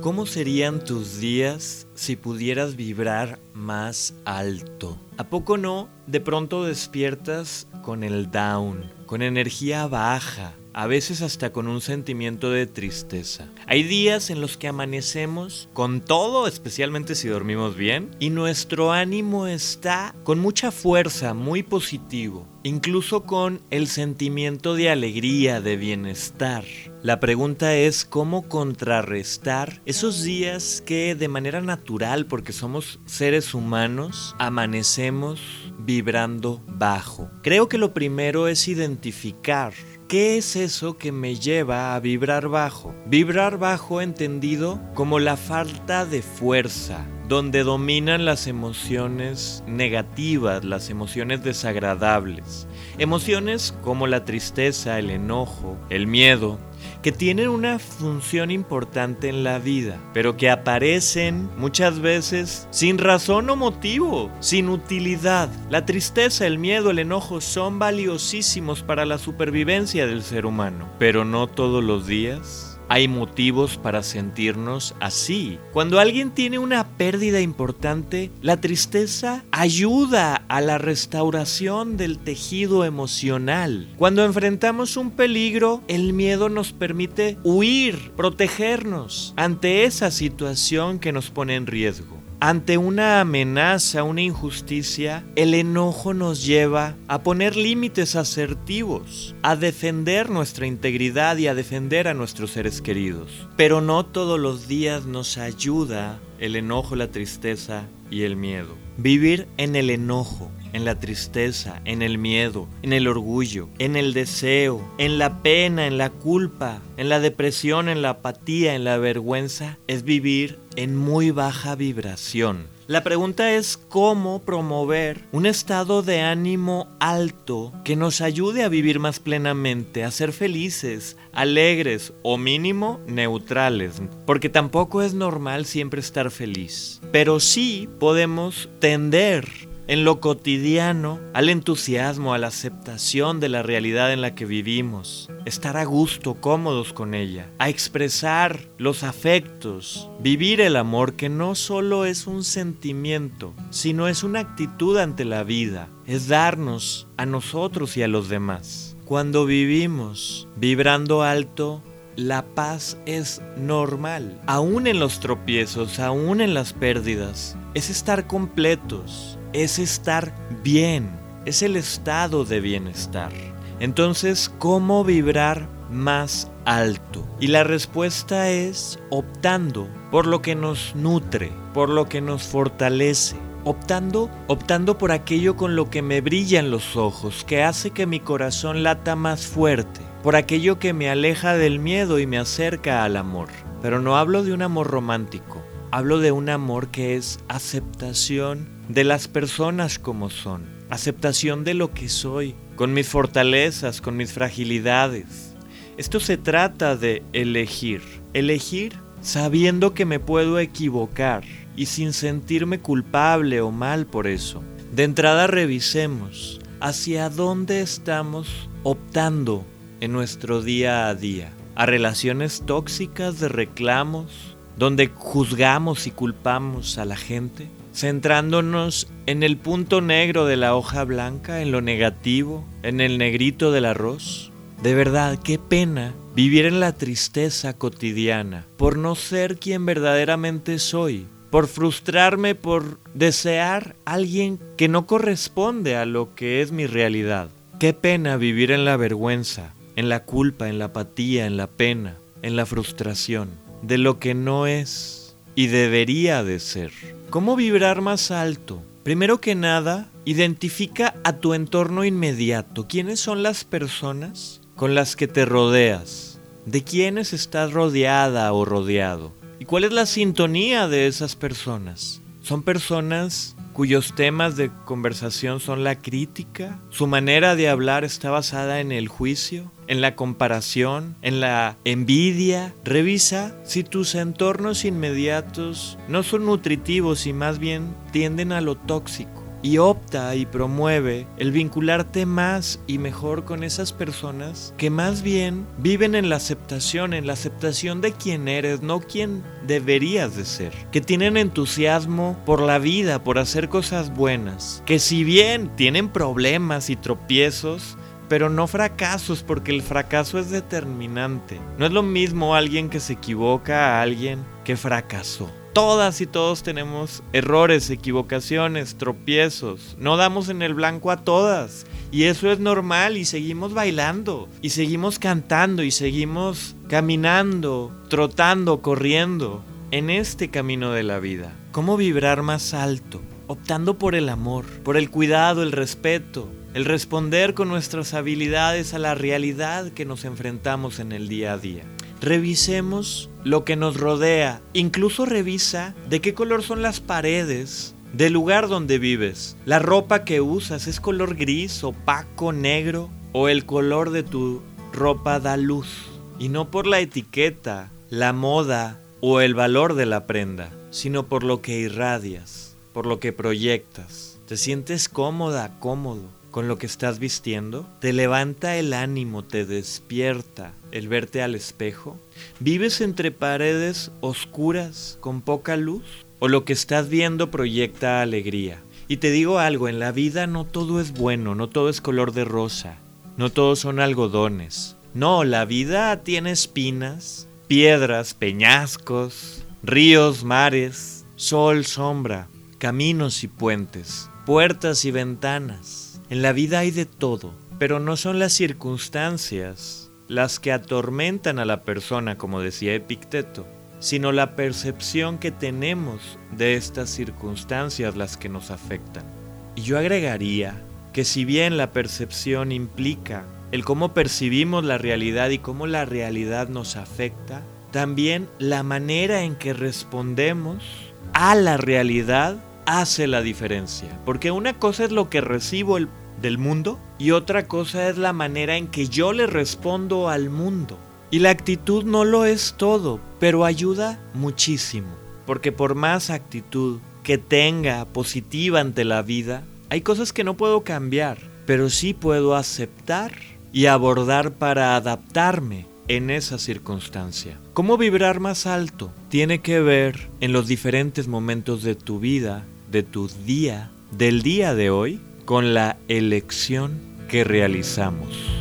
¿Cómo serían tus días si pudieras vibrar más alto? ¿A poco no? De pronto despiertas con el down, con energía baja, a veces hasta con un sentimiento de tristeza. Hay días en los que amanecemos con todo, especialmente si dormimos bien, y nuestro ánimo está con mucha fuerza, muy positivo, incluso con el sentimiento de alegría, de bienestar. La pregunta es cómo contrarrestar esos días que de manera natural, porque somos seres humanos, amanecemos vibrando bajo. Creo que lo primero es identificar ¿Qué es eso que me lleva a vibrar bajo? Vibrar bajo entendido como la falta de fuerza, donde dominan las emociones negativas, las emociones desagradables. Emociones como la tristeza, el enojo, el miedo, que tienen una función importante en la vida, pero que aparecen muchas veces sin razón o motivo, sin utilidad. La tristeza, el miedo, el enojo son valiosísimos para la supervivencia del ser humano, pero no todos los días hay motivos para sentirnos así. Cuando alguien tiene una pérdida importante, la tristeza ayuda a la restauración del tejido emocional. Cuando enfrentamos un peligro, el miedo nos permite huir, protegernos ante esa situación que nos pone en riesgo. Ante una amenaza, una injusticia, el enojo nos lleva a poner límites asertivos, a defender nuestra integridad y a defender a nuestros seres queridos. Pero no todos los días nos ayuda el enojo, la tristeza y el miedo. Vivir en el enojo, en la tristeza, en el miedo, en el orgullo, en el deseo, en la pena, en la culpa, en la depresión, en la apatía, en la vergüenza, es vivir en muy baja vibración. La pregunta es cómo promover un estado de ánimo alto que nos ayude a vivir más plenamente, a ser felices, alegres o mínimo neutrales, porque tampoco es normal siempre estar feliz. Pero sí podemos tender en lo cotidiano al entusiasmo, a la aceptación de la realidad en la que vivimos, estar a gusto, cómodos con ella, a expresar los afectos, vivir el amor que no solo es un sentimiento, sino es una actitud ante la vida, es darnos a nosotros y a los demás. Cuando vivimos vibrando alto, la paz es normal, aún en los tropiezos, aún en las pérdidas. Es estar completos, es estar bien, es el estado de bienestar. Entonces, ¿cómo vibrar más alto? Y la respuesta es optando por lo que nos nutre, por lo que nos fortalece. Optando, optando por aquello con lo que me brillan los ojos, que hace que mi corazón lata más fuerte, por aquello que me aleja del miedo y me acerca al amor. Pero no hablo de un amor romántico, hablo de un amor que es aceptación de las personas como son, aceptación de lo que soy, con mis fortalezas, con mis fragilidades. Esto se trata de elegir, elegir sabiendo que me puedo equivocar y sin sentirme culpable o mal por eso. De entrada revisemos hacia dónde estamos optando en nuestro día a día. A relaciones tóxicas de reclamos, donde juzgamos y culpamos a la gente centrándonos en el punto negro de la hoja blanca, en lo negativo, en el negrito del arroz. De verdad, qué pena vivir en la tristeza cotidiana por no ser quien verdaderamente soy, por frustrarme, por desear a alguien que no corresponde a lo que es mi realidad. Qué pena vivir en la vergüenza, en la culpa, en la apatía, en la pena, en la frustración, de lo que no es y debería de ser. ¿Cómo vibrar más alto? Primero que nada, identifica a tu entorno inmediato. ¿Quiénes son las personas con las que te rodeas? ¿De quiénes estás rodeada o rodeado? ¿Y cuál es la sintonía de esas personas? ¿Son personas cuyos temas de conversación son la crítica, su manera de hablar está basada en el juicio, en la comparación, en la envidia. Revisa si tus entornos inmediatos no son nutritivos y más bien tienden a lo tóxico. y opta y promueve el vincularte más y mejor con esas personas que más bien viven en la aceptación, en la aceptación de quién eres, no quién deberías de ser, que tienen entusiasmo por la vida, por hacer cosas buenas, que si bien tienen problemas y tropiezos, pero no fracasos, porque el fracaso es determinante. No es lo mismo alguien que se equivoca a alguien que fracasó. Todas y todos tenemos errores, equivocaciones, tropiezos. No damos en el blanco a todas. Y eso es normal y seguimos bailando, y seguimos cantando, y seguimos caminando, trotando, corriendo en este camino de la vida. ¿Cómo vibrar más alto? Optando por el amor, por el cuidado, el respeto, el responder con nuestras habilidades a la realidad que nos enfrentamos en el día a día. Revisemos lo que nos rodea, incluso revisa de qué color son las paredes del lugar donde vives. La ropa que usas es color gris, opaco, negro o el color de tu ropa da luz. Y no por la etiqueta, la moda o el valor de la prenda, sino por lo que irradias, por lo que proyectas. ¿Te sientes cómoda, cómodo? Con lo que estás vistiendo? ¿Te levanta el ánimo, te despierta el verte al espejo? ¿Vives entre paredes oscuras con poca luz? ¿O lo que estás viendo proyecta alegría? Y te digo algo, en la vida no todo es bueno, no todo es color de rosa, no todos son algodones. No, la vida tiene espinas, piedras, peñascos, ríos, mares, sol, sombra, caminos y puentes, puertas y ventanas en la vida hay de todo, pero no son las circunstancias las que atormentan a la persona, como decía Epicteto, sino la percepción que tenemos de estas circunstancias las que nos afectan. Y yo agregaría que si bien la percepción implica el cómo percibimos la realidad y cómo la realidad nos afecta, también la manera en que respondemos a la realidad hace la diferencia. Porque una cosa es lo que recibo el del mundo y otra cosa es la manera en que yo le respondo al mundo. Y la actitud no lo es todo, pero ayuda muchísimo, porque por más actitud que tenga positiva ante la vida, hay cosas que no puedo cambiar, pero sí puedo aceptar y abordar para adaptarme en esa circunstancia. ¿Cómo vibrar más alto? Tiene que ver en los diferentes momentos de tu vida, de tu día, del día de hoy, con la elección que realizamos.